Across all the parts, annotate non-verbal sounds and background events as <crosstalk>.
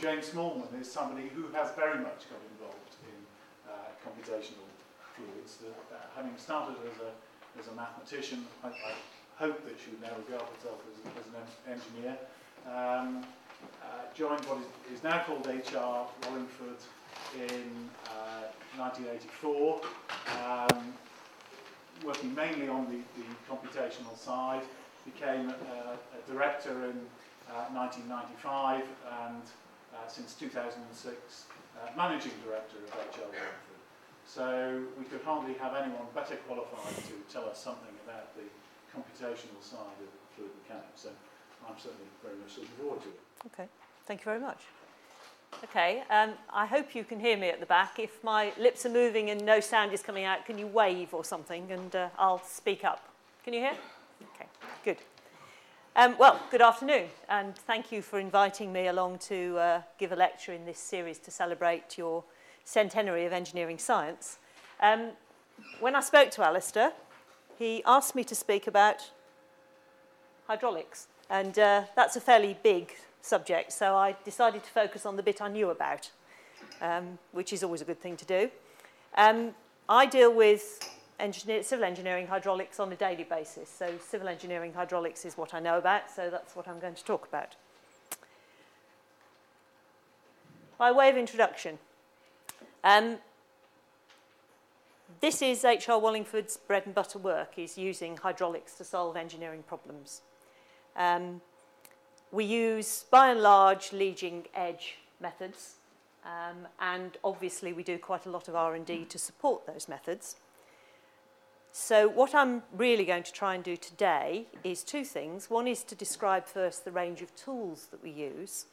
James Smallman is somebody who has very much got involved in uh, computational fluids. Uh, having started as a, as a mathematician, I, I hope that she would now regard herself as, as an engineer. Um, uh, joined what is, is now called HR Wallingford in uh, 1984, um, working mainly on the, the computational side, became a, a director in uh, 1995 and uh, since 2006 uh, managing director of HR Wallingford. So we could hardly have anyone better qualified to tell us something about the computational side of fluid mechanics. So I'm certainly very much looking forward to it. Okay, thank you very much. Okay, um, I hope you can hear me at the back. If my lips are moving and no sound is coming out, can you wave or something and uh, I'll speak up. Can you hear? Okay, good. Um, well, good afternoon, and thank you for inviting me along to uh, give a lecture in this series to celebrate your centenary of engineering science. Um, when I spoke to Alistair, he asked me to speak about hydraulics, and uh, that's a fairly big subject, so I decided to focus on the bit I knew about, um, which is always a good thing to do. Um, I deal with engineer, civil engineering hydraulics on a daily basis, so civil engineering hydraulics is what I know about, so that's what I'm going to talk about. By way of introduction, um, this is H.R. Wallingford's bread and butter work, is using hydraulics to solve engineering problems. Um, we use, by and large, leading edge methods, um, and obviously we do quite a lot of R&D to support those methods. So what I'm really going to try and do today is two things. One is to describe first the range of tools that we use.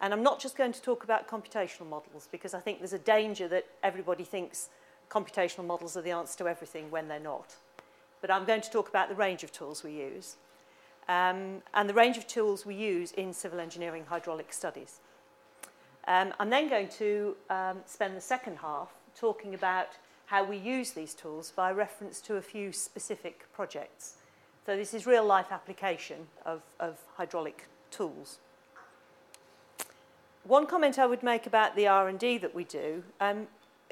And I'm not just going to talk about computational models because I think there's a danger that everybody thinks computational models are the answer to everything when they're not. But I'm going to talk about the range of tools we use um, and the range of tools we use in civil engineering hydraulic studies. Um, I'm then going to um, spend the second half talking about how we use these tools by reference to a few specific projects. So this is real life application of, of hydraulic tools. One comment I would make about the R&D that we do, um,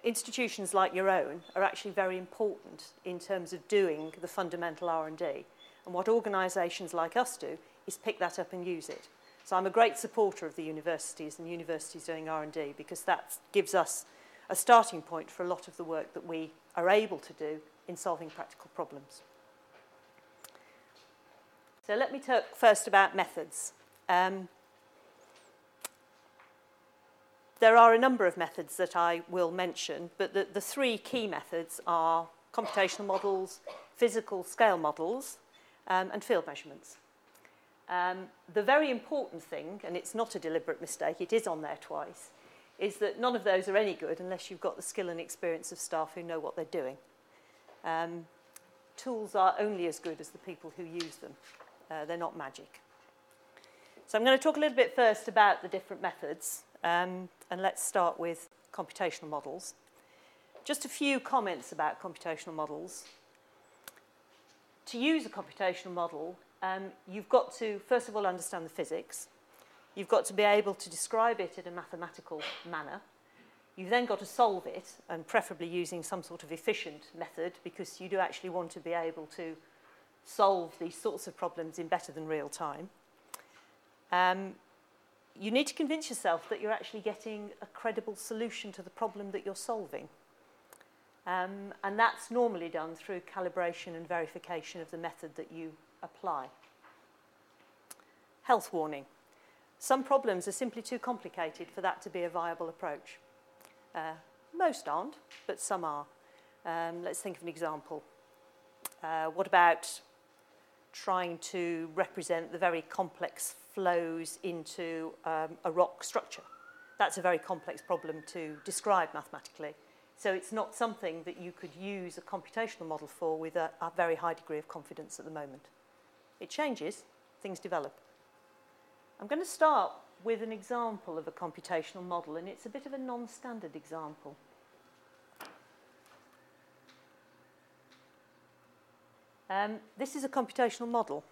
institutions like your own are actually very important in terms of doing the fundamental R&D. And what organisations like us do is pick that up and use it. So I'm a great supporter of the universities and universities doing R&D because that gives us a starting point for a lot of the work that we are able to do in solving practical problems. So let me talk first about methods. Um, there are a number of methods that I will mention, but the, the three key methods are computational models, physical scale models, um, and field measurements. Um, the very important thing, and it's not a deliberate mistake, it is on there twice, is that none of those are any good unless you've got the skill and experience of staff who know what they're doing. Um, tools are only as good as the people who use them. Uh, they're not magic. So I'm going to talk a little bit first about the different methods, um, and let's start with computational models. Just a few comments about computational models to use a computational model, um, you've got to, first of all, understand the physics. You've got to be able to describe it in a mathematical manner. You've then got to solve it, and preferably using some sort of efficient method, because you do actually want to be able to solve these sorts of problems in better than real time. Um, you need to convince yourself that you're actually getting a credible solution to the problem that you're solving. Um, and that's normally done through calibration and verification of the method that you apply. Health warning. Some problems are simply too complicated for that to be a viable approach. Uh, most aren't, but some are. Um, let's think of an example. Uh, what about trying to represent the very complex flows into um, a rock structure? That's a very complex problem to describe mathematically. So it's not something that you could use a computational model for with a, a very high degree of confidence at the moment. It changes, things develop. I'm going to start with an example of a computational model, and it's a bit of a non-standard example. Um, this is a computational model,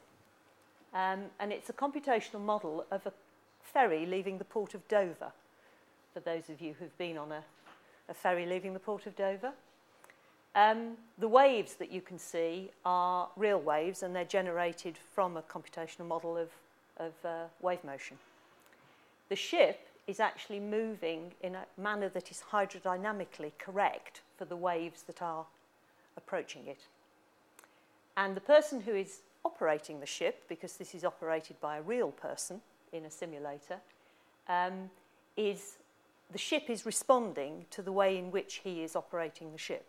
um, and it's a computational model of a ferry leaving the port of Dover, for those of you who've been on a, a ferry leaving the port of Dover. Um, the waves that you can see are real waves and they're generated from a computational model of, of uh, wave motion. The ship is actually moving in a manner that is hydrodynamically correct for the waves that are approaching it. And the person who is operating the ship, because this is operated by a real person in a simulator, um, is the ship is responding to the way in which he is operating the ship.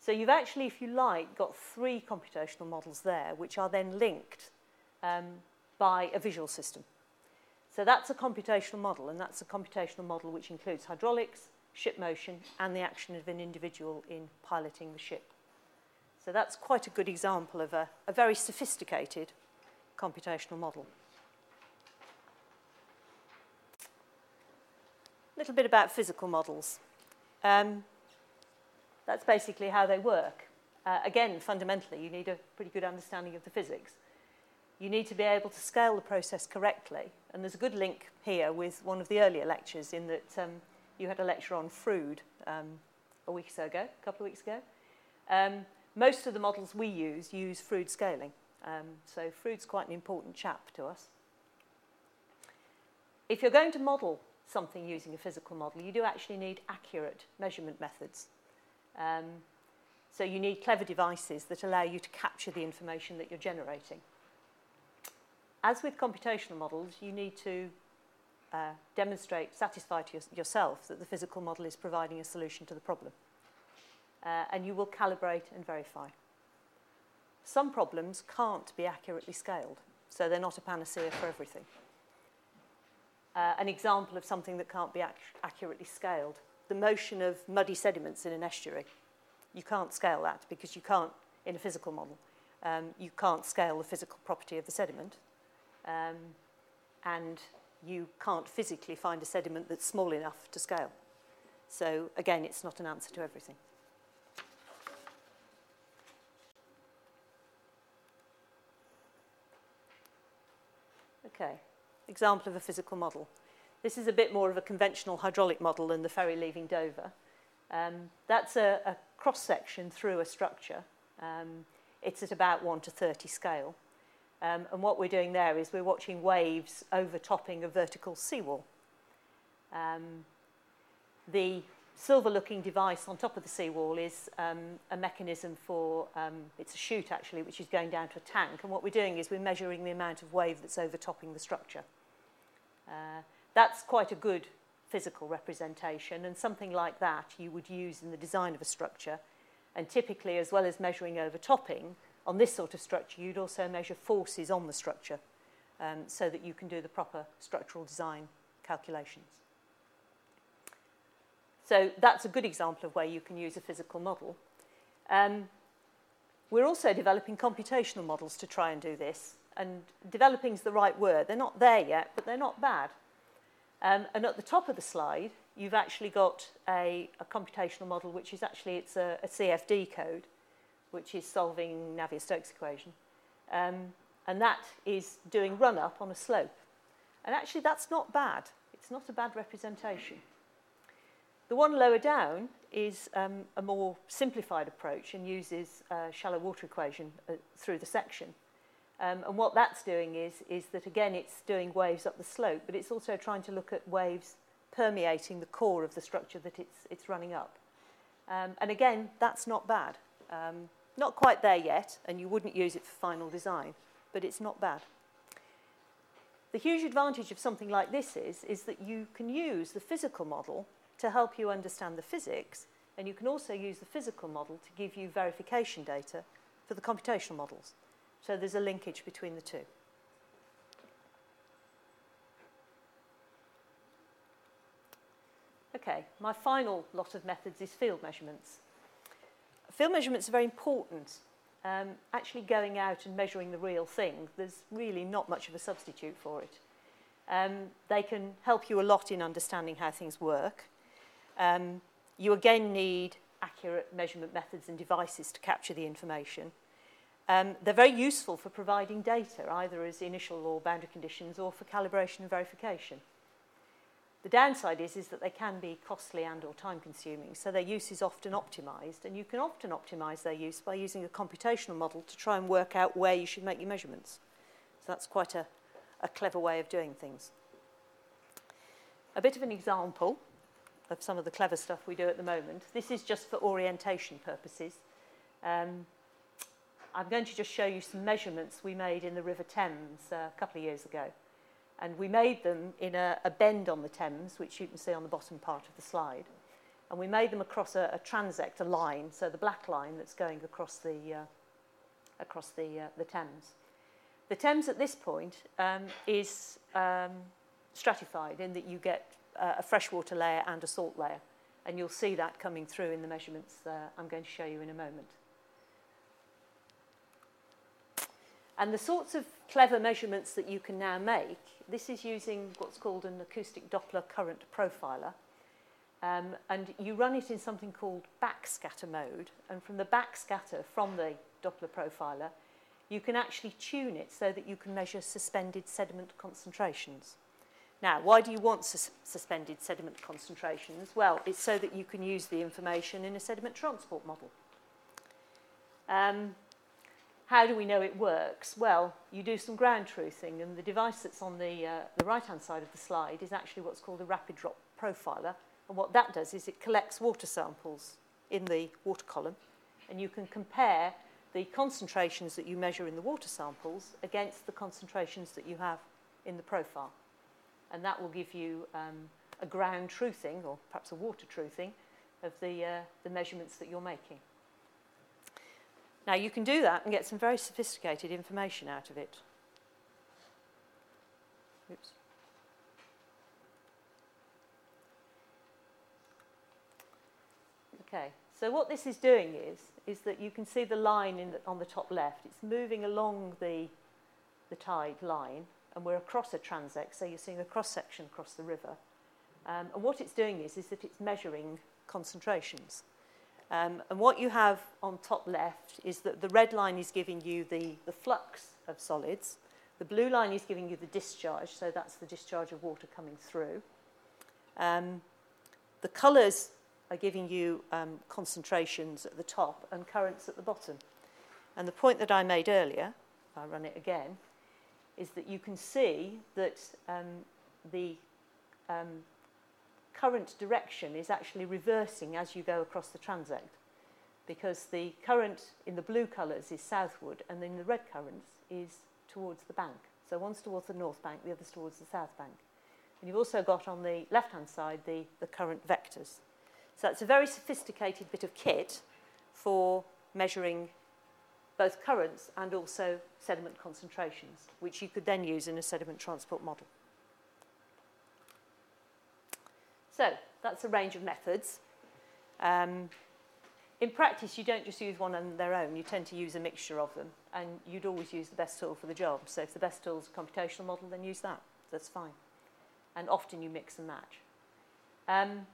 So you've actually, if you like, got three computational models there, which are then linked um, by a visual system. So that's a computational model, and that's a computational model which includes hydraulics, ship motion, and the action of an individual in piloting the ship. So that's quite a good example of a, a very sophisticated computational model. A little bit about physical models. Um, that's basically how they work. Uh, again, fundamentally, you need a pretty good understanding of the physics. You need to be able to scale the process correctly. And there's a good link here with one of the earlier lectures in that um, you had a lecture on Froude um, a week or so ago, a couple of weeks ago. Um, most of the models we use use Froude scaling. Um, so Froude's quite an important chap to us. If you're going to model something using a physical model, you do actually need accurate measurement methods. Um, so you need clever devices that allow you to capture the information that you're generating. As with computational models, you need to uh, demonstrate, satisfy to yourself that the physical model is providing a solution to the problem. Uh, and you will calibrate and verify. Some problems can't be accurately scaled, so they're not a panacea for everything. Uh, an example of something that can't be ac accurately scaled the motion of muddy sediments in an estuary. You can't scale that because you can't, in a physical model, um, you can't scale the physical property of the sediment. Um, and you can't physically find a sediment that's small enough to scale. So again, it's not an answer to everything. Okay, example of a physical model. This is a bit more of a conventional hydraulic model than the ferry leaving Dover. Um, that's a, a cross-section through a structure. Um, it's at about 1 to 30 scale. Um, and what we're doing there is we're watching waves overtopping a vertical seawall. Um, the silver-looking device on top of the seawall is um, a mechanism for, um, it's a chute actually, which is going down to a tank. And what we're doing is we're measuring the amount of wave that's overtopping the structure. Uh, that's quite a good physical representation and something like that you would use in the design of a structure. And typically, as well as measuring overtopping, on this sort of structure, you'd also measure forces on the structure um, so that you can do the proper structural design calculations. So that's a good example of where you can use a physical model. Um, we're also developing computational models to try and do this. And developing is the right word. They're not there yet, but they're not bad. Um, and at the top of the slide, you've actually got a, a computational model, which is actually it's a, a CFD code, which is solving Navier-Stokes equation. Um, and that is doing run-up on a slope. And actually, that's not bad. It's not a bad representation. The one lower down is um, a more simplified approach and uses shallow water equation uh, through the section. Um, and what that's doing is, is that, again, it's doing waves up the slope, but it's also trying to look at waves permeating the core of the structure that it's, it's running up. Um, and again, that's not bad. Um, not quite there yet, and you wouldn't use it for final design, but it's not bad. The huge advantage of something like this is, is that you can use the physical model to help you understand the physics, and you can also use the physical model to give you verification data for the computational models. So there's a linkage between the two. Okay, my final lot of methods is field measurements. Field measurements are very important. Um, actually going out and measuring the real thing, there's really not much of a substitute for it. Um, they can help you a lot in understanding how things work. Um, you again need accurate measurement methods and devices to capture the information. Um, they're very useful for providing data, either as initial or boundary conditions or for calibration and verification. The downside is, is that they can be costly and or time consuming, so their use is often optimized, and you can often optimize their use by using a computational model to try and work out where you should make your measurements. So that's quite a, a clever way of doing things. A bit of an example of some of the clever stuff we do at the moment. This is just for orientation purposes. Um, I'm going to just show you some measurements we made in the River Thames uh, a couple of years ago. And we made them in a, a bend on the Thames, which you can see on the bottom part of the slide. And we made them across a, a transect, a line, so the black line that's going across the, uh, across the, uh, the Thames. The Thames at this point um, is um, stratified in that you get uh, a freshwater layer and a salt layer. And you'll see that coming through in the measurements I'm going to show you in a moment. And the sorts of clever measurements that you can now make, this is using what's called an acoustic Doppler current profiler. Um, and you run it in something called backscatter mode. And from the backscatter from the Doppler profiler, you can actually tune it so that you can measure suspended sediment concentrations. Now, why do you want sus suspended sediment concentrations? Well, it's so that you can use the information in a sediment transport model. Um, how do we know it works? Well, you do some ground truthing, and the device that's on the, uh, the right-hand side of the slide is actually what's called a rapid drop profiler. And what that does is it collects water samples in the water column, and you can compare the concentrations that you measure in the water samples against the concentrations that you have in the profile. And that will give you um, a ground truthing, or perhaps a water truthing, of the, uh, the measurements that you're making. Now you can do that and get some very sophisticated information out of it. Oops. Okay, so what this is doing is, is that you can see the line in the, on the top left. It's moving along the, the tide line, and we're across a transect, so you're seeing a cross-section across the river. Um, and what it's doing is, is that it's measuring concentrations. Um, and what you have on top left is that the red line is giving you the, the flux of solids. The blue line is giving you the discharge, so that's the discharge of water coming through. Um, the colours are giving you um, concentrations at the top and currents at the bottom. And the point that I made earlier, if I run it again, is that you can see that um, the um, current direction is actually reversing as you go across the transect because the current in the blue colours is southward and in the red currents is towards the bank. So one's towards the north bank, the other's towards the south bank. And you've also got on the left-hand side the, the current vectors. So it's a very sophisticated bit of kit for measuring both currents and also sediment concentrations, which you could then use in a sediment transport model. So that's a range of methods. Um, in practice, you don't just use one on their own. You tend to use a mixture of them. And you'd always use the best tool for the job. So if the best tool is a computational model, then use that. That's fine. And often you mix and match. Um,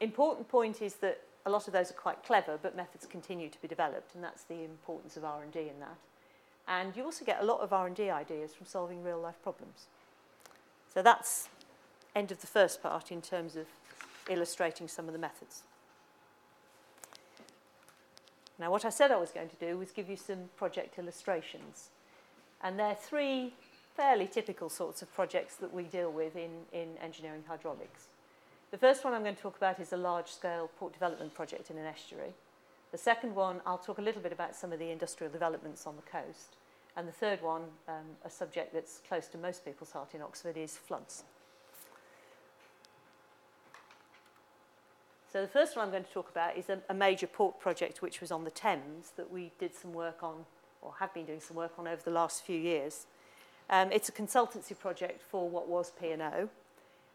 important point is that a lot of those are quite clever, but methods continue to be developed. And that's the importance of R&D in that. And you also get a lot of R&D ideas from solving real-life problems. So that's end of the first part in terms of illustrating some of the methods. Now, what I said I was going to do was give you some project illustrations. And they're three fairly typical sorts of projects that we deal with in, in engineering hydraulics. The first one I'm going to talk about is a large-scale port development project in an estuary. The second one, I'll talk a little bit about some of the industrial developments on the coast. And the third one, um, a subject that's close to most people's heart in Oxford, is floods. So the first one I'm going to talk about is a, a major port project which was on the Thames that we did some work on, or have been doing some work on over the last few years. Um, it's a consultancy project for what was P&O.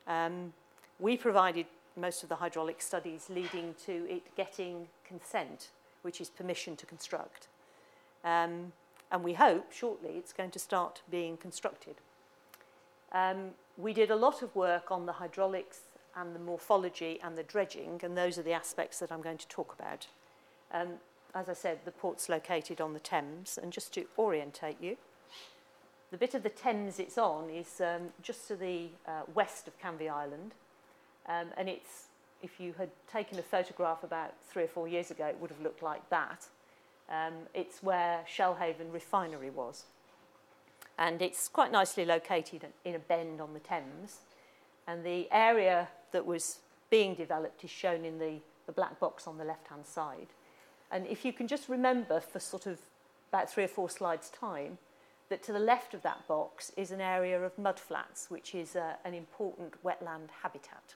Um, we provided most of the hydraulic studies leading to it getting consent, which is permission to construct. Um, and we hope shortly it's going to start being constructed. Um, we did a lot of work on the hydraulics and the morphology and the dredging, and those are the aspects that I'm going to talk about. Um, as I said, the port's located on the Thames, and just to orientate you, the bit of the Thames it's on is um, just to the uh, west of Canvey Island, um, and it's if you had taken a photograph about three or four years ago, it would have looked like that. Um, it's where Shellhaven Refinery was. And it's quite nicely located in a bend on the Thames. And the area that was being developed is shown in the, the black box on the left-hand side. And if you can just remember for sort of about three or four slides' time, that to the left of that box is an area of mudflats, which is uh, an important wetland habitat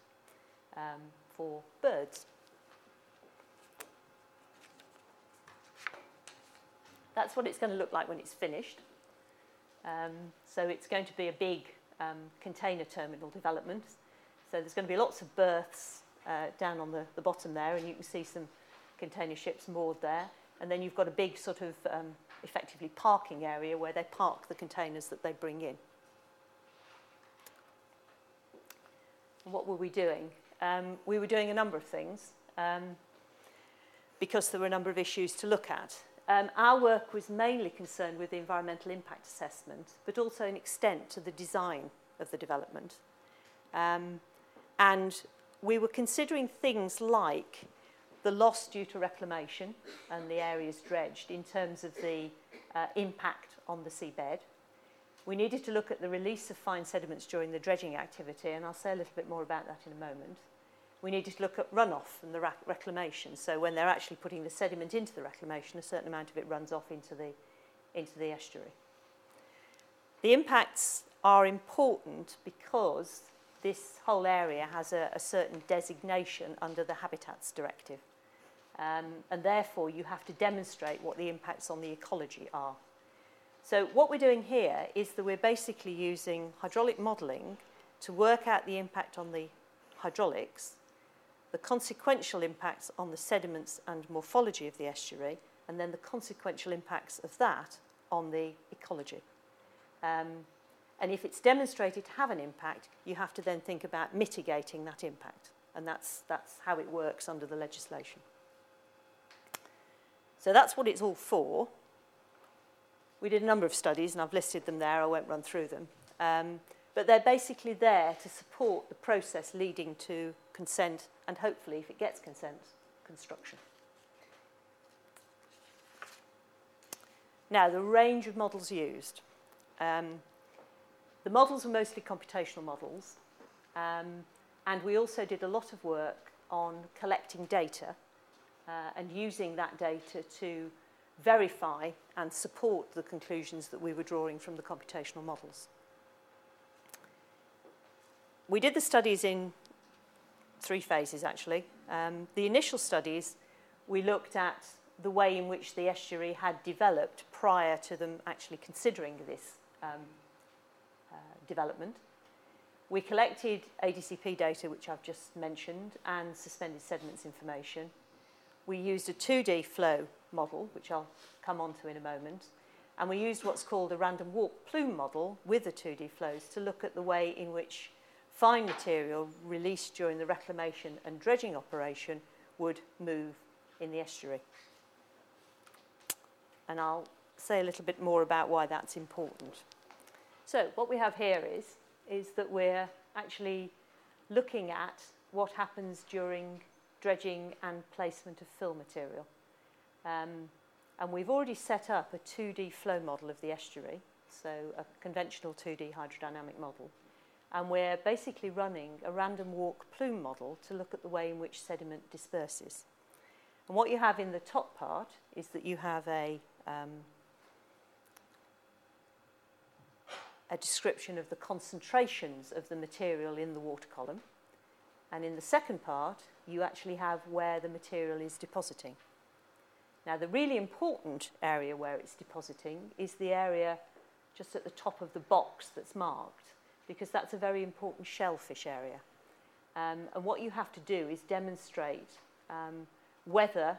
um, for birds. That's what it's going to look like when it's finished. Um, so it's going to be a big um, container terminal development. So there's going to be lots of berths uh, down on the, the bottom there, and you can see some container ships moored there. And then you've got a big sort of um, effectively parking area where they park the containers that they bring in. And what were we doing? Um, we were doing a number of things um, because there were a number of issues to look at. Um, our work was mainly concerned with the environmental impact assessment, but also an extent to the design of the development. Um, And we were considering things like the loss due to reclamation and the areas dredged in terms of the uh, impact on the seabed. We needed to look at the release of fine sediments during the dredging activity, and I'll say a little bit more about that in a moment. We needed to look at runoff and the rec reclamation. So when they're actually putting the sediment into the reclamation, a certain amount of it runs off into the, into the estuary. The impacts are important because this whole area has a, a certain designation under the Habitats Directive. Um, and therefore, you have to demonstrate what the impacts on the ecology are. So what we're doing here is that we're basically using hydraulic modelling to work out the impact on the hydraulics, the consequential impacts on the sediments and morphology of the estuary, and then the consequential impacts of that on the ecology. Um, and if it's demonstrated to have an impact, you have to then think about mitigating that impact. And that's, that's how it works under the legislation. So that's what it's all for. We did a number of studies, and I've listed them there. I won't run through them. Um, but they're basically there to support the process leading to consent, and hopefully, if it gets consent, construction. Now, the range of models used. Um, the models were mostly computational models, um, and we also did a lot of work on collecting data uh, and using that data to verify and support the conclusions that we were drawing from the computational models. We did the studies in three phases actually. Um, the initial studies, we looked at the way in which the estuary had developed prior to them actually considering this um, development. We collected ADCP data, which I've just mentioned, and suspended sediments information. We used a 2D flow model, which I'll come on to in a moment, and we used what's called a random walk plume model with the 2D flows to look at the way in which fine material released during the reclamation and dredging operation would move in the estuary. And I'll say a little bit more about why that's important. So what we have here is, is that we're actually looking at what happens during dredging and placement of fill material. Um, and we've already set up a 2D flow model of the estuary, so a conventional 2D hydrodynamic model. And we're basically running a random walk plume model to look at the way in which sediment disperses. And what you have in the top part is that you have a, um, a description of the concentrations of the material in the water column. And in the second part, you actually have where the material is depositing. Now, the really important area where it's depositing is the area just at the top of the box that's marked, because that's a very important shellfish area. Um, and what you have to do is demonstrate um, whether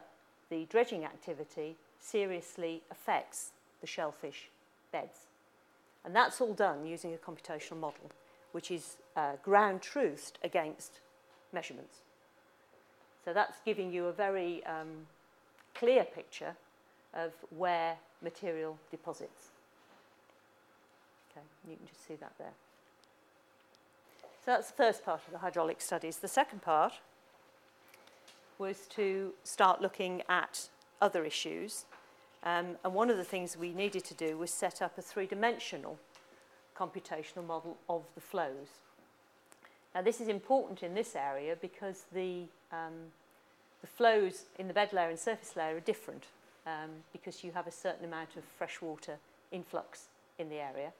the dredging activity seriously affects the shellfish beds. And that's all done using a computational model, which is uh, ground truthed against measurements. So that's giving you a very um, clear picture of where material deposits. Okay, you can just see that there. So that's the first part of the hydraulic studies. The second part was to start looking at other issues. Um, and one of the things we needed to do was set up a three-dimensional computational model of the flows. Now this is important in this area because the, um, the flows in the bed layer and surface layer are different um, because you have a certain amount of freshwater influx in the area.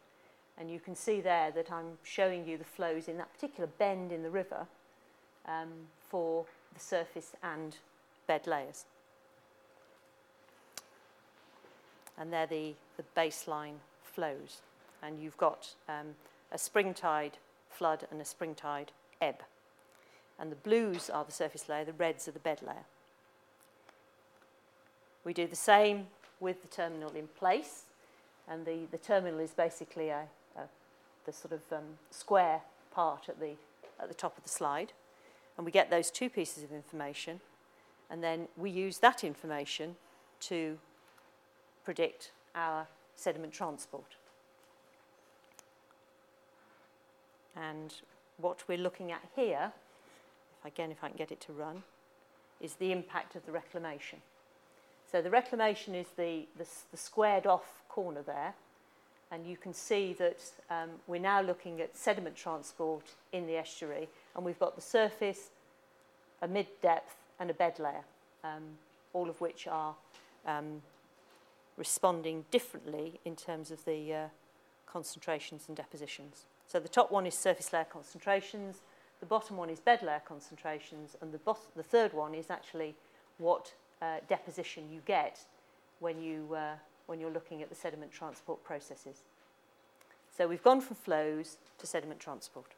And you can see there that I'm showing you the flows in that particular bend in the river um, for the surface and bed layers. And they're the, the baseline flows. And you've got um, a spring tide flood and a spring tide ebb. And the blues are the surface layer, the reds are the bed layer. We do the same with the terminal in place. And the, the terminal is basically a, a, the sort of um, square part at the, at the top of the slide. And we get those two pieces of information. And then we use that information to predict our sediment transport. And what we're looking at here, if again, if I can get it to run, is the impact of the reclamation. So the reclamation is the, the, the squared off corner there, and you can see that um, we're now looking at sediment transport in the estuary, and we've got the surface, a mid-depth, and a bed layer, um, all of which are um, responding differently in terms of the uh, concentrations and depositions. So the top one is surface layer concentrations, the bottom one is bed layer concentrations, and the, the third one is actually what uh, deposition you get when, you, uh, when you're looking at the sediment transport processes. So we've gone from flows to sediment transport.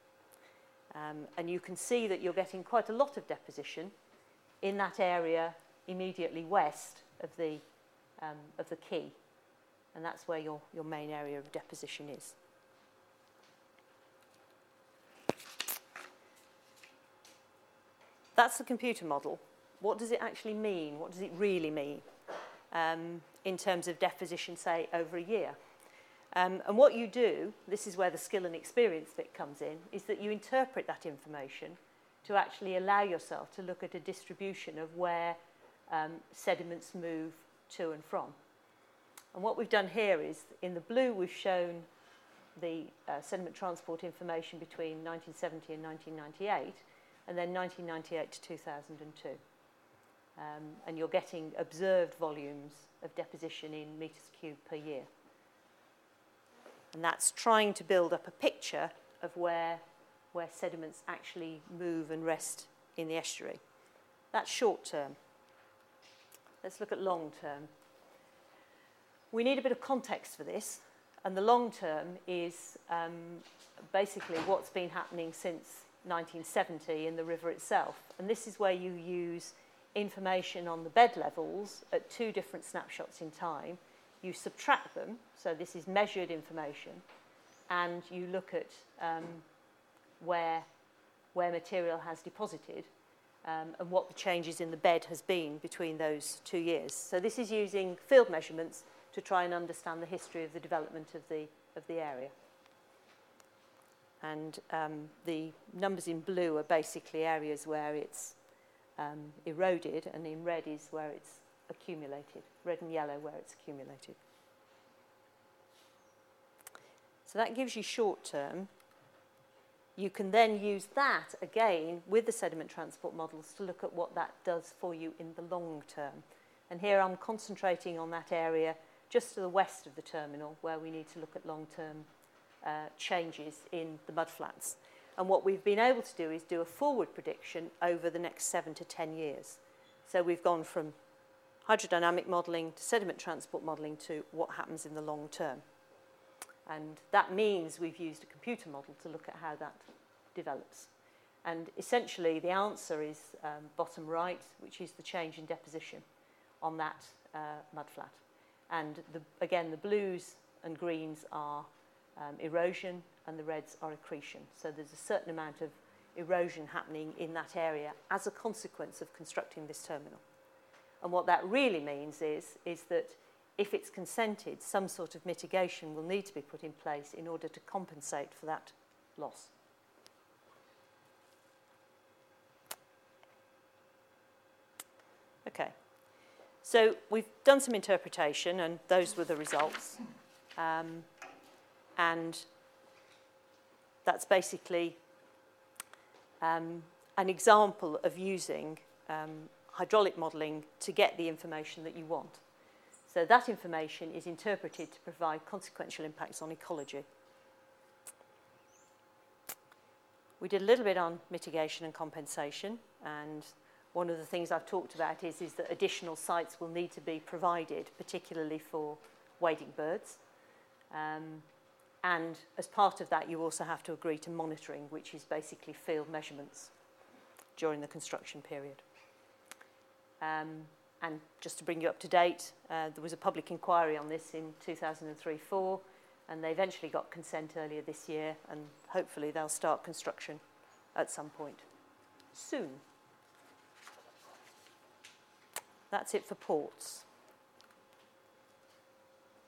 Um, and you can see that you're getting quite a lot of deposition in that area immediately west of the, um, of the quay. And that's where your, your main area of deposition is. That's the computer model what does it actually mean? What does it really mean um, in terms of deposition, say, over a year? Um, and what you do, this is where the skill and experience bit comes in, is that you interpret that information to actually allow yourself to look at a distribution of where um, sediments move to and from. And what we've done here is, in the blue, we've shown the uh, sediment transport information between 1970 and 1998, and then 1998 to 2002. Um, and you're getting observed volumes of deposition in metres cubed per year. And that's trying to build up a picture of where, where sediments actually move and rest in the estuary. That's short term. Let's look at long term. We need a bit of context for this, and the long term is um, basically what's been happening since 1970 in the river itself. And this is where you use information on the bed levels at two different snapshots in time. You subtract them, so this is measured information, and you look at um, where, where material has deposited um, and what the changes in the bed has been between those two years. So this is using field measurements to try and understand the history of the development of the, of the area. And um, the numbers in blue are basically areas where it's um, eroded, and in red is where it's accumulated, red and yellow where it's accumulated. So that gives you short term you can then use that again with the sediment transport models to look at what that does for you in the long term. And here I'm concentrating on that area just to the west of the terminal where we need to look at long-term uh, changes in the mudflats. And what we've been able to do is do a forward prediction over the next seven to 10 years. So we've gone from hydrodynamic modelling to sediment transport modelling to what happens in the long term. And that means we've used a computer model to look at how that develops. And essentially, the answer is um, bottom right, which is the change in deposition on that uh, mudflat. And the, again, the blues and greens are um, erosion and the reds are accretion. So there's a certain amount of erosion happening in that area as a consequence of constructing this terminal. And what that really means is, is that if it's consented, some sort of mitigation will need to be put in place in order to compensate for that loss. Okay, so we've done some interpretation and those were the results. Um, and that's basically um, an example of using um, hydraulic modelling to get the information that you want. So that information is interpreted to provide consequential impacts on ecology. We did a little bit on mitigation and compensation, and one of the things I've talked about is, is that additional sites will need to be provided, particularly for wading birds. Um, and as part of that, you also have to agree to monitoring, which is basically field measurements during the construction period. Um, and just to bring you up to date, uh, there was a public inquiry on this in 2003-4, and they eventually got consent earlier this year, and hopefully they'll start construction at some point soon. That's it for ports.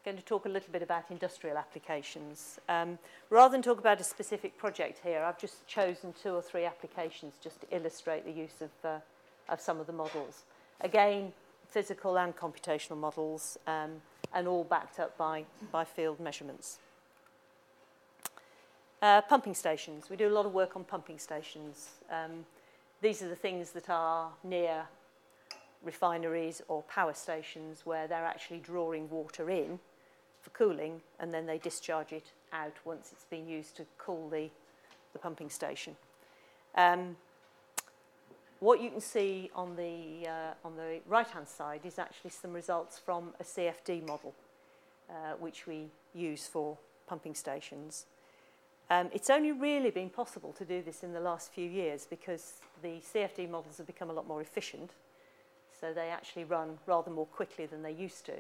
Going to talk a little bit about industrial applications. Um, rather than talk about a specific project here, I've just chosen two or three applications just to illustrate the use of, uh, of some of the models. Again, physical and computational models, um, and all backed up by, by field measurements. Uh, pumping stations. We do a lot of work on pumping stations. Um, these are the things that are near refineries or power stations where they're actually drawing water in for cooling and then they discharge it out once it's been used to cool the, the pumping station. Um, what you can see on the, uh, on the right-hand side is actually some results from a CFD model, uh, which we use for pumping stations. Um, it's only really been possible to do this in the last few years because the CFD models have become a lot more efficient so they actually run rather more quickly than they used to.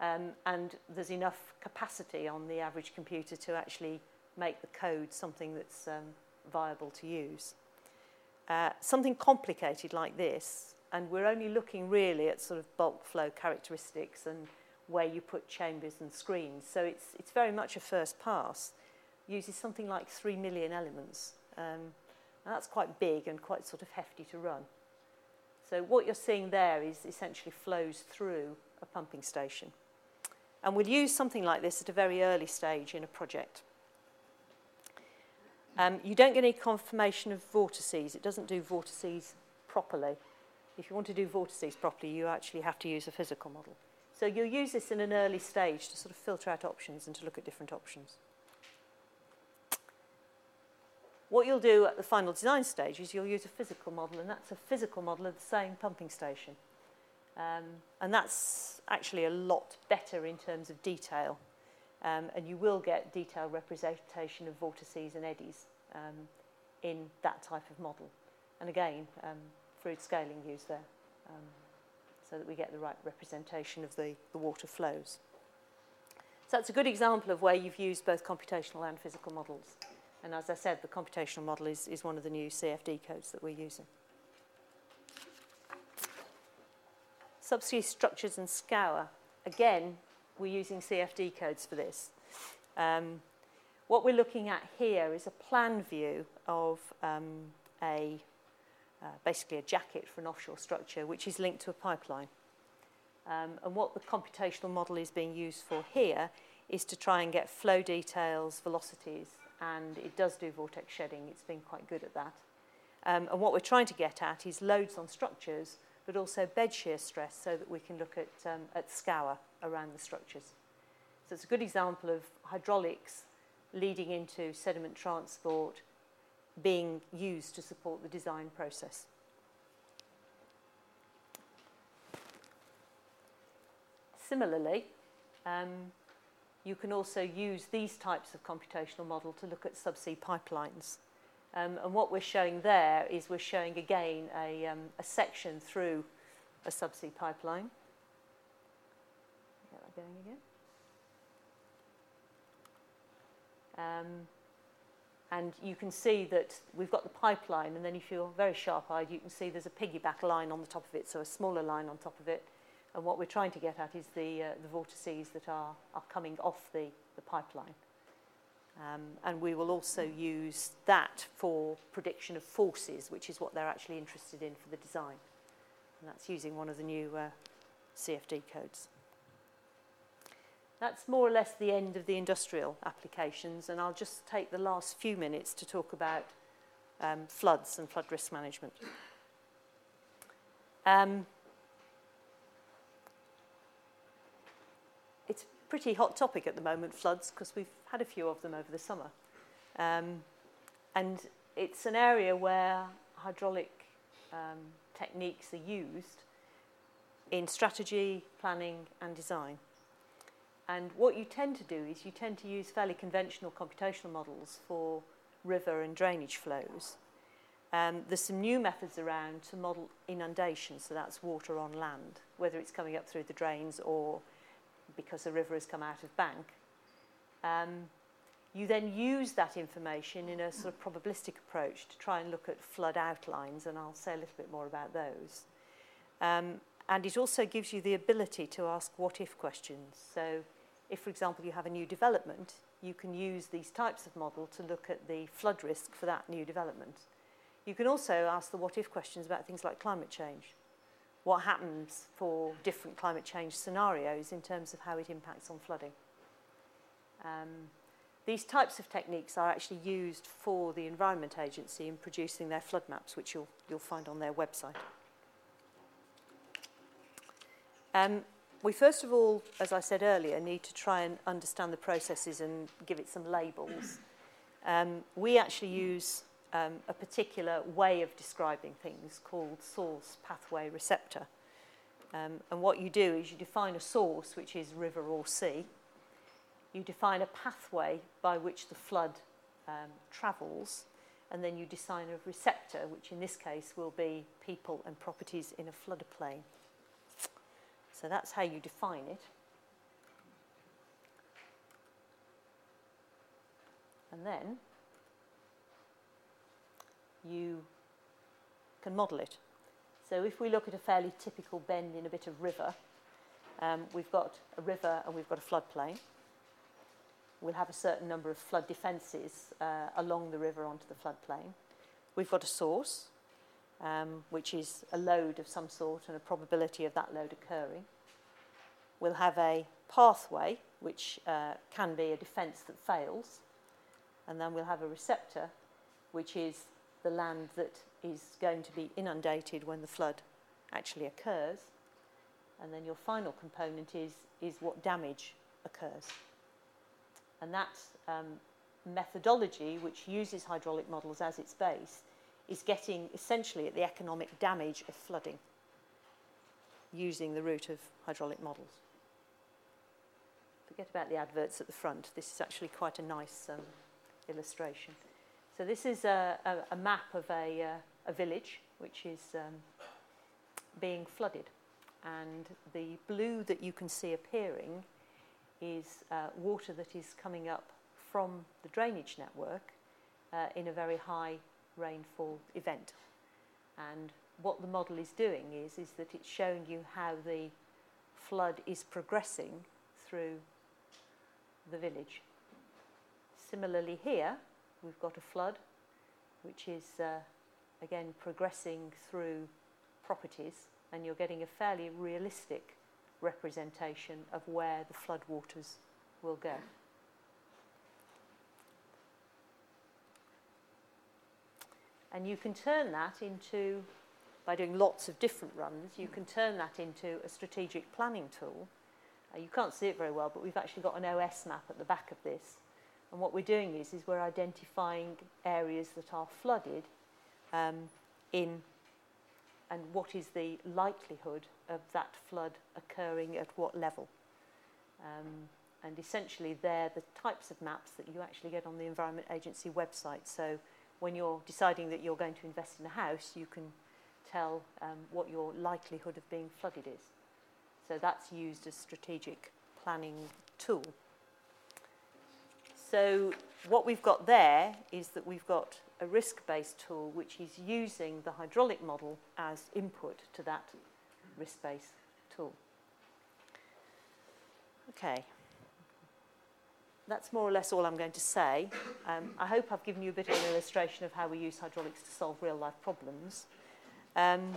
Um, and there's enough capacity on the average computer to actually make the code something that's um, viable to use. Uh, something complicated like this, and we're only looking really at sort of bulk flow characteristics and where you put chambers and screens. So it's, it's very much a first pass. Uses something like 3 million elements. Um, and that's quite big and quite sort of hefty to run. So what you're seeing there is essentially flows through a pumping station. And we'll use something like this at a very early stage in a project. Um, you don't get any confirmation of vortices. It doesn't do vortices properly. If you want to do vortices properly, you actually have to use a physical model. So you'll use this in an early stage to sort of filter out options and to look at different options. What you'll do at the final design stage is you'll use a physical model, and that's a physical model of the same pumping station. Um, and that's actually a lot better in terms of detail Um, and you will get detailed representation of vortices and eddies um, in that type of model. And again, um, Froude scaling used there, um, so that we get the right representation of the, the water flows. So that's a good example of where you've used both computational and physical models. And as I said, the computational model is, is one of the new CFD codes that we're using. Subsea structures and scour. Again, we're using CFD codes for this. Um, what we're looking at here is a plan view of um, a uh, basically a jacket for an offshore structure which is linked to a pipeline. Um, and what the computational model is being used for here is to try and get flow details, velocities, and it does do vortex shedding. It's been quite good at that. Um, and what we're trying to get at is loads on structures, but also bed shear stress so that we can look at, um, at scour around the structures. So it's a good example of hydraulics leading into sediment transport being used to support the design process. Similarly, um, you can also use these types of computational model to look at subsea pipelines. Um, and what we're showing there is we're showing again a, um, a section through a subsea pipeline. That going again. Um, And you can see that we've got the pipeline, and then if you're very sharp-eyed, you can see there's a piggyback line on the top of it, so a smaller line on top of it. And what we're trying to get at is the, uh, the vortices that are, are coming off the, the pipeline. Um, and we will also use that for prediction of forces, which is what they're actually interested in for the design. And that's using one of the new uh, CFD codes. That's more or less the end of the industrial applications, and I'll just take the last few minutes to talk about um, floods and flood risk management. Um, it's a pretty hot topic at the moment, floods, because we've had a few of them over the summer. Um, and it's an area where hydraulic um, techniques are used in strategy, planning and design. And what you tend to do is you tend to use fairly conventional computational models for river and drainage flows. Um, there's some new methods around to model inundation, so that's water on land, whether it's coming up through the drains or because the river has come out of bank. Um, you then use that information in a sort of probabilistic approach to try and look at flood outlines, and I'll say a little bit more about those. Um, and it also gives you the ability to ask what if questions. So if, for example, you have a new development, you can use these types of model to look at the flood risk for that new development. You can also ask the what if questions about things like climate change. What happens for different climate change scenarios in terms of how it impacts on flooding. Um, these types of techniques are actually used for the Environment Agency in producing their flood maps, which you'll, you'll find on their website. Um, we first of all, as I said earlier, need to try and understand the processes and give it some labels. Um, we actually use um, a particular way of describing things called source, pathway, receptor. Um, and what you do is you define a source, which is river or sea. You define a pathway by which the flood um, travels, and then you design a receptor, which in this case will be people and properties in a floodplain. So that's how you define it. And then you can model it. So if we look at a fairly typical bend in a bit of river, um, we've got a river and we've got a floodplain. We'll have a certain number of flood defences uh, along the river onto the floodplain. We've got a source, um, which is a load of some sort and a probability of that load occurring. We'll have a pathway, which uh, can be a defence that fails, and then we'll have a receptor, which is the land that is going to be inundated when the flood actually occurs. And then your final component is, is what damage occurs. And that um, methodology, which uses hydraulic models as its base, is getting essentially at the economic damage of flooding using the route of hydraulic models. Forget about the adverts at the front. This is actually quite a nice um, illustration. So this is a, a, a map of a, uh, a village which is um, being flooded. And the blue that you can see appearing is uh, water that is coming up from the drainage network uh, in a very high rainfall event. And what the model is doing is, is that it's showing you how the flood is progressing through the village. Similarly here, we've got a flood which is uh, again progressing through properties and you're getting a fairly realistic representation of where the floodwaters will go. And you can turn that into, by doing lots of different runs, you can turn that into a strategic planning tool. Uh, you can't see it very well, but we've actually got an OS map at the back of this. And what we're doing is, is we're identifying areas that are flooded um, in and what is the likelihood of that flood occurring at what level. Um, and essentially they're the types of maps that you actually get on the Environment Agency website. So when you're deciding that you're going to invest in a house, you can tell um, what your likelihood of being flooded is. So that's used as strategic planning tool. So what we've got there is that we've got a risk-based tool which is using the hydraulic model as input to that risk-based tool. Okay. That's more or less all I'm going to say. Um, I hope I've given you a bit of an illustration of how we use hydraulics to solve real-life problems. Um,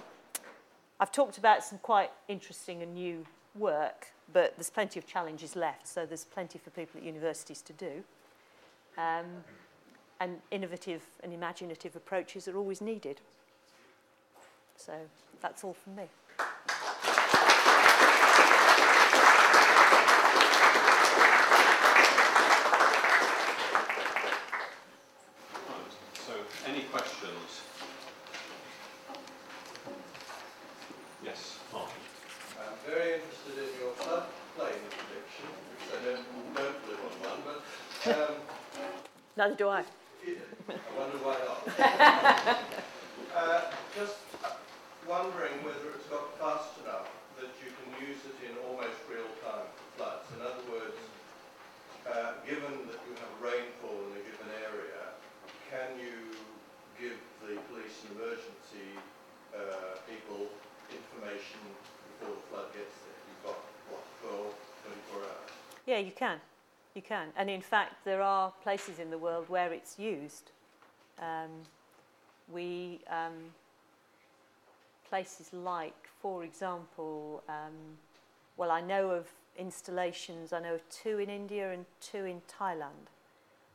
I've talked about some quite interesting and new work, but there's plenty of challenges left, so there's plenty for people at universities to do. Um, and innovative and imaginative approaches are always needed. So that's all from me. Right, so any questions? Yes, Mark. I'm very interested in your floodplain prediction, which I don't, don't live on one, but um, Neither do I. I wonder why not. uh, just wondering whether it's got fast enough that you can use it in almost real time for floods. In other words, uh, given that you have rainfall in a given area, can you give the police and emergency uh, people information before the flood gets there? You've got, what, 12, 24 hours? Yeah, you can. You can. And in fact, there are places in the world where it's used. Um, we, um, places like, for example, um, well, I know of installations, I know of two in India and two in Thailand,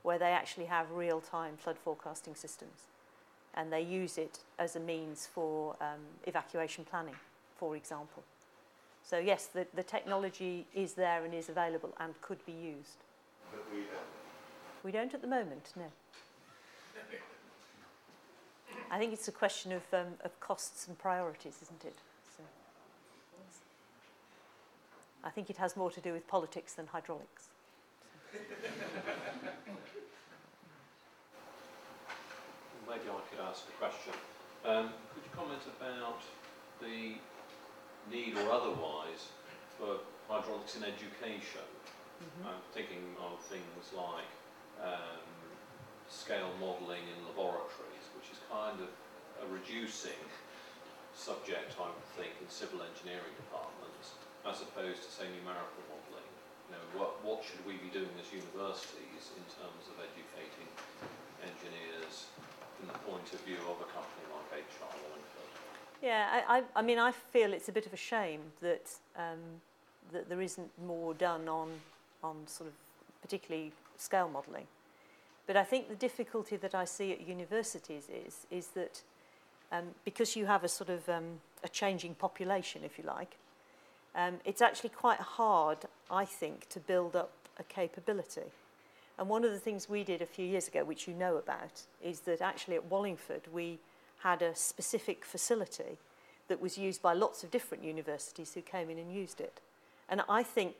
where they actually have real time flood forecasting systems. And they use it as a means for um, evacuation planning, for example. So, yes, the, the technology is there and is available and could be used. But we don't. We don't at the moment, no. I think it's a question of, um, of costs and priorities, isn't it? So, I think it has more to do with politics than hydraulics. Maybe I could ask a question. Um, could you comment about the need or otherwise for hydraulics in education? Mm-hmm. I'm thinking of things like um, scale modelling in laboratories, which is kind of a reducing <laughs> subject, I would think, in civil engineering departments, as opposed to, say, numerical modelling. You know, what, what should we be doing as universities in terms of educating engineers from the point of view of a company like HR Wallingford? Yeah, I, I, I mean, I feel it's a bit of a shame that, um, that there isn't more done on, on sort of particularly scale modelling. But I think the difficulty that I see at universities is, is that um, because you have a sort of um, a changing population, if you like, um, it's actually quite hard, I think, to build up a capability. And one of the things we did a few years ago, which you know about, is that actually at Wallingford we had a specific facility that was used by lots of different universities who came in and used it. And I think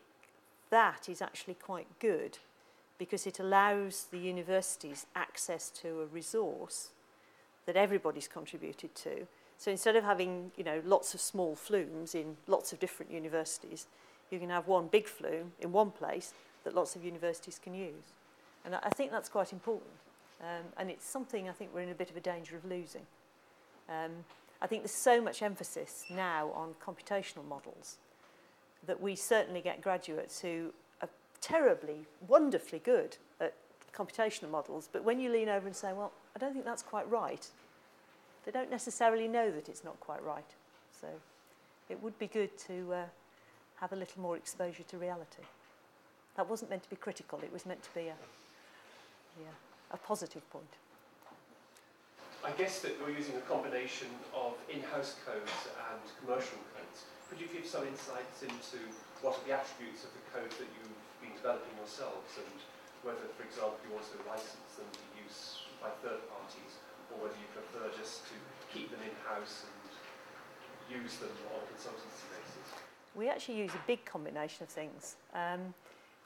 that is actually quite good because it allows the universities access to a resource that everybody's contributed to. So instead of having, you know, lots of small flumes in lots of different universities, you can have one big flume in one place that lots of universities can use. And I think that's quite important. Um, and it's something I think we're in a bit of a danger of losing. Um, I think there's so much emphasis now on computational models that we certainly get graduates who are terribly, wonderfully good at computational models, but when you lean over and say, well, I don't think that's quite right, they don't necessarily know that it's not quite right. So it would be good to uh, have a little more exposure to reality. That wasn't meant to be critical, it was meant to be a, yeah, a positive point. I guess that we're using a combination of in-house codes and commercial codes. Could you give some insights into what are the attributes of the code that you've been developing yourselves and whether, for example, you also license them to use by third parties or whether you prefer just to keep them in-house and use them on a consultancy basis? We actually use a big combination of things. Um,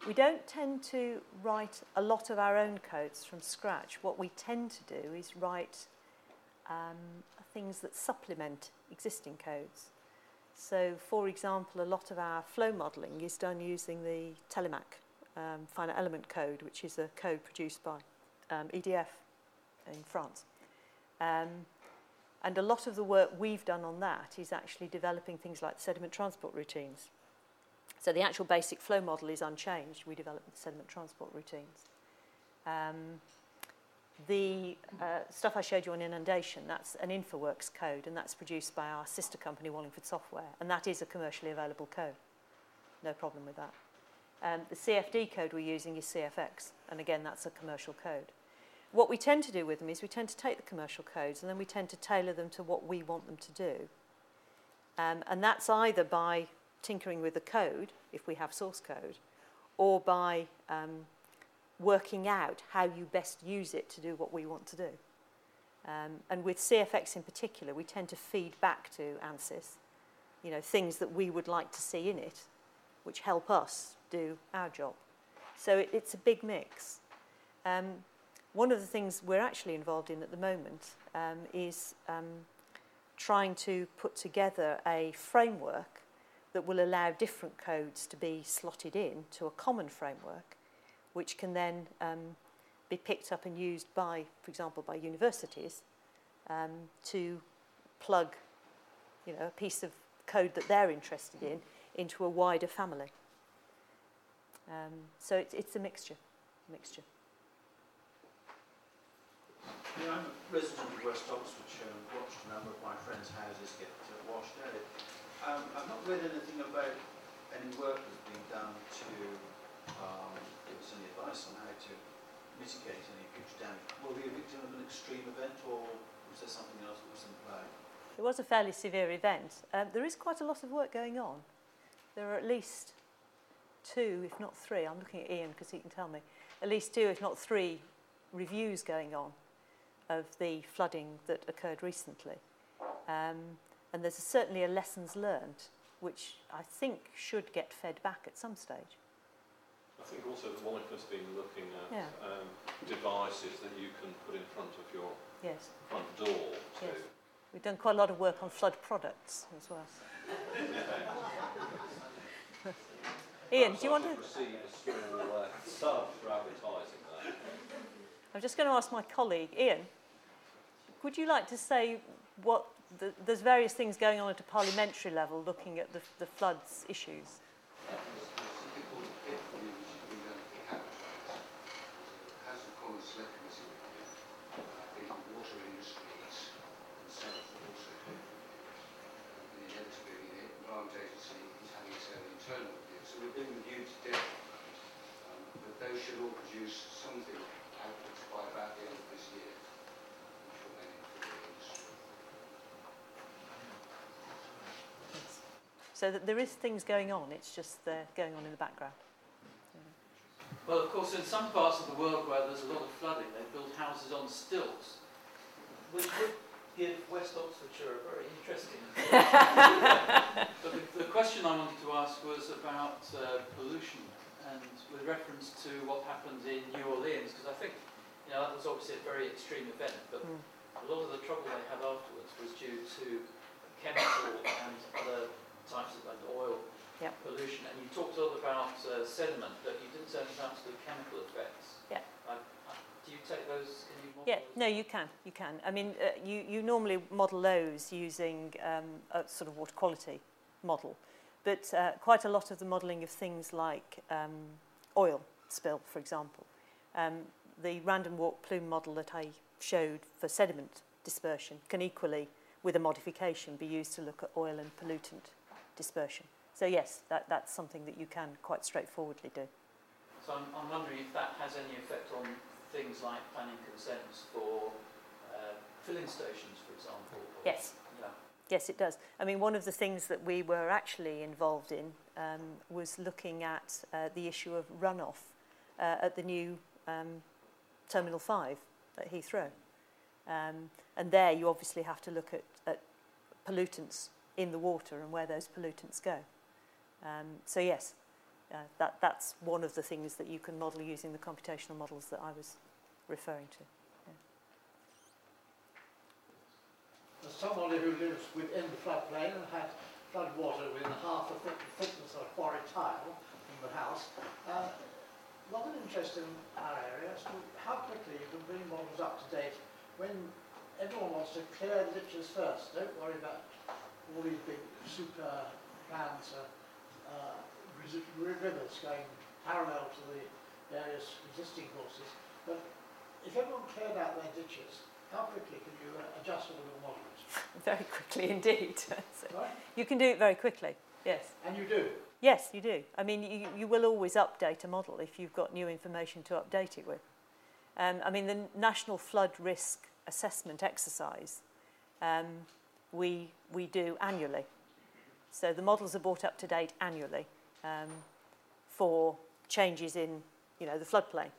we don't tend to write a lot of our own codes from scratch. What we tend to do is write um, things that supplement existing codes. So, for example, a lot of our flow modelling is done using the Telemac um, finite element code, which is a code produced by um, EDF in France. Um, and a lot of the work we've done on that is actually developing things like sediment transport routines. So the actual basic flow model is unchanged. We develop the sediment transport routines. Um, the uh, stuff I showed you on inundation, that's an InfoWorks code, and that's produced by our sister company, Wallingford Software, and that is a commercially available code. No problem with that. Um, the CFD code we're using is CFX, and again, that's a commercial code. What we tend to do with them is we tend to take the commercial codes and then we tend to tailor them to what we want them to do. Um, and that's either by tinkering with the code, if we have source code, or by um, working out how you best use it to do what we want to do. Um, and with CFX in particular, we tend to feed back to ANSYS, you know, things that we would like to see in it, which help us do our job. So it, it's a big mix. Um, one of the things we're actually involved in at the moment um, is um, trying to put together a framework that will allow different codes to be slotted in to a common framework which can then um, be picked up and used by, for example, by universities um, to plug you know, a piece of code that they're interested in into a wider family. Um, so it's, it's a mixture, mixture. Yeah, I'm a resident of West Oxfordshire and watched a number of my friends' houses get uh, washed out. Um, I've not read anything about any work that's been done to um, us any advice on how to mitigate any future damage. Will we a victim of an extreme event or was there something else that was in play? It was a fairly severe event. Um, there is quite a lot of work going on. There are at least two, if not three, I'm looking at Ian because he can tell me, at least two, if not three, reviews going on of the flooding that occurred recently. Um, and there's certainly a lessons learned, which I think should get fed back at some stage. I think also that Wallingford's been looking at Yeah. um, devices that you can put in front of your Yes, front door to Yes. we've done quite a lot of work on flood products as well. <laughs> Ian, do you want to? receive a small uh, sub for advertising that? I'm just going to ask my colleague, Ian, would you like to say what, the, there's various things going on at a parliamentary level looking at the, the floods issues. something called a Pitt review, which has been done at the Cabinet Has the Common Select Committee review. I think the water industries themselves are also doing a review. And inevitably, the Environment Agency is having its own internal review. So we've been reviewed to death on those. Um, but those should all produce something outputs by about the end of this year. Which will then inform the industry. So that there is things going on, it's just they're going on in the background. Well, of course, in some parts of the world where there's a lot of flooding, they build houses on stilts, which would give West Oxfordshire a very interesting. <laughs> but the, the question I wanted to ask was about uh, pollution and with reference to what happened in New Orleans, because I think you know that was obviously a very extreme event, but Mm. a lot of the trouble they had afterwards was due to chemical and other types of like oil Yep. pollution. And you talked a lot about uh, sediment, but you didn't say anything about the chemical effects. Yeah. I, I, do you take those? Can you model Yeah, those? no, you can, you can. I mean, uh, you, you normally model those using um, a sort of water quality model, but uh, quite a lot of the modelling of things like um, oil spill, for example, um, the random walk plume model that I showed for sediment dispersion can equally, with a modification, be used to look at oil and pollutant dispersion. So yes, that, that's something that you can quite straightforwardly do. So I'm, I'm wondering if that has any effect on things like planning consents for uh, filling stations, for example. Yes. Yes, it does. I mean, one of the things that we were actually involved in um, was looking at uh, the issue of runoff uh, at the new um, Terminal 5 at Heathrow. Um, and there you obviously have to look at, at pollutants in the water and where those pollutants go. Um, so yes, uh, that, that's one of the things that you can model using the computational models that I was referring to. As somebody who lives within the floodplain and had flood water within half the thick, thickness of a quarry tile from the house, uh, of interest in our area as to how quickly you can bring models up to date when everyone wants to clear the ditches first. Don't worry about all these big super plans, uh, uh, rivers going parallel to the various existing courses. But if everyone cleared out their ditches, how quickly can you uh, adjust all your models? <laughs> Very quickly indeed. <laughs> So Right? you can do it very quickly. Yes. And you do. Yes, you do. I mean, you, you will always update a model if you've got new information to update it with. Um, I mean, the National Flood Risk Assessment exercise um, we, we do annually. So the models are brought up to date annually um, for changes in, you know, the floodplain.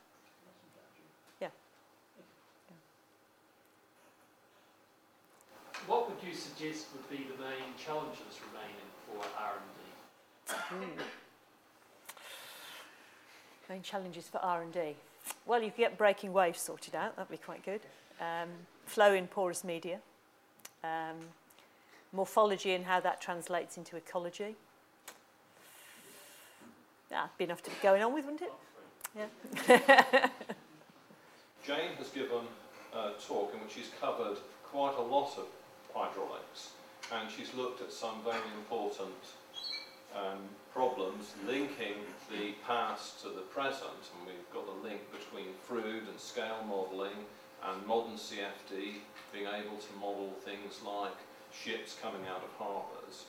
What would you suggest would be the main challenges remaining for R&D? Main challenges for R&D. Well, you could get breaking waves sorted out. That'd be quite good. Um, flow in porous media. Um, morphology and how that translates into ecology. Yeah, be enough to be going on with, wouldn't it? Yeah. <laughs> Jane has given a talk in which she's covered quite a lot of hydraulics and she's looked at some very important um, problems linking the past to the present and we've got the link between Froude and scale modelling and modern CFD being able to model things like ships coming out of harbours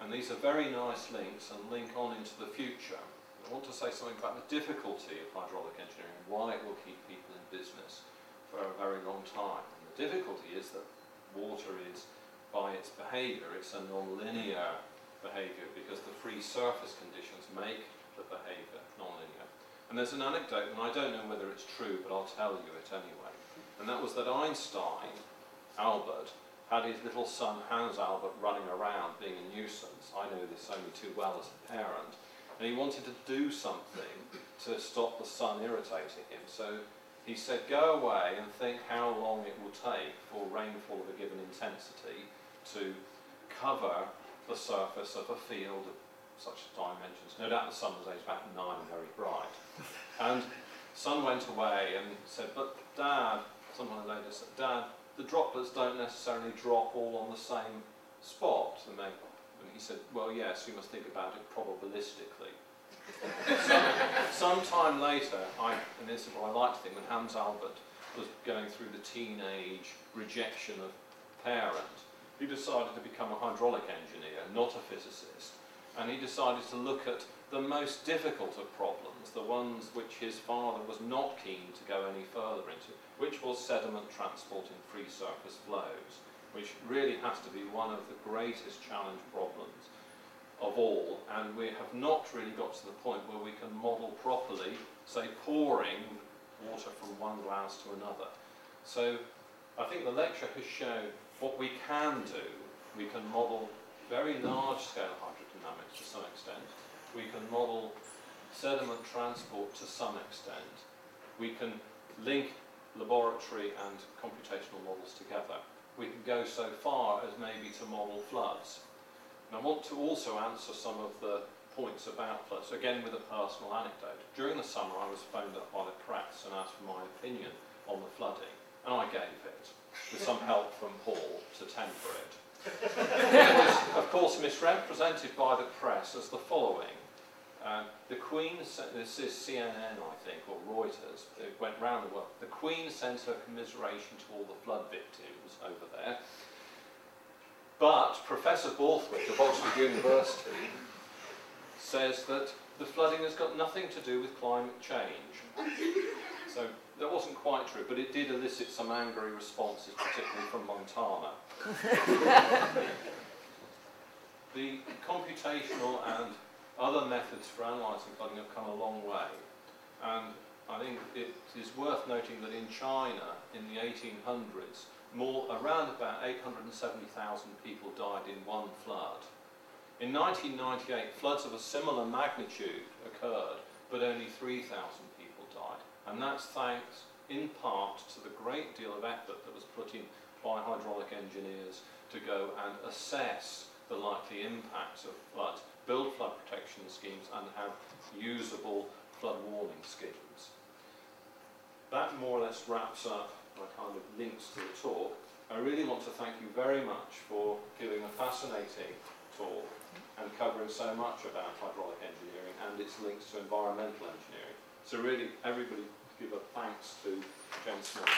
and these are very nice links and link on into the future. I want to say something about the difficulty of hydraulic engineering, why it will keep people in business for a very long time. And the difficulty is that water is, by its behaviour, it's a non-linear behaviour because the free surface conditions make the behaviour non-linear. And there's an anecdote, and I don't know whether it's true, but I'll tell you it anyway. And that was that Einstein, Albert, had his little son Hans Albert running around being a nuisance. I know this only too well as a parent. And he wanted to do something to stop the son irritating him. So he said, go away and think how long it will take for rainfall of a given intensity to cover the surface of a field of such dimensions. No doubt the son was aged about nine and very bright. And son went away and said, but dad, someone later said, dad, the droplets don't necessarily drop all on the same spot. And, they, and he said, well, yes, you must think about it probabilistically. Some, sometime later, I, and this is what I like to think, when Hans Albert was going through the teenage rejection of parent, he decided to become a hydraulic engineer, not a physicist. And he decided to look at the most difficult of problems, the ones which his father was not keen to go any further into, which was sediment transport in free surface flows, which really has to be one of the greatest challenge problems of all, and we have not really got to the point where we can model properly, say, pouring water from one glass to another. So I think the lecture has shown what we can do. We can model very large scale hydrodynamics to some extent. We can model sediment transport to some extent. We can link laboratory and computational models together. We can go so far as maybe to model floods. And I want to also answer some of the points about floods, again with a personal anecdote. During the summer I was phoned up by the press and asked for my opinion on the flooding, and I gave it, with some help from Paul to temper it. it was, <laughs> of course, misrepresented by the press as the following. Uh, the Queen, this is CNN, I think, or Reuters, it went round the world. The Queen sends her commiseration to all the flood victims over there. But Professor Borthwick of Oxford University says that the flooding has got nothing to do with climate change. So that wasn't quite true, but it did elicit some angry responses, particularly from Montana. the computational and other methods for analysing flooding have come a long way. And I think it is worth noting that in China, in the 1800s, more, around about 870,000 people died in one flood. In 1998, floods of a similar magnitude occurred, but only 3,000 people died. And that's thanks, in part, to the great deal of effort that was put in by hydraulic engineers to go and assess the likely impacts of floods, build flood protection schemes, and have usable flood warning schemes. That more or less wraps up kind of links to the talk. I really want to thank you very much for giving a fascinating talk and covering so much about hydraulic engineering and its links to environmental engineering. So really, everybody give a thanks to Jane Smith.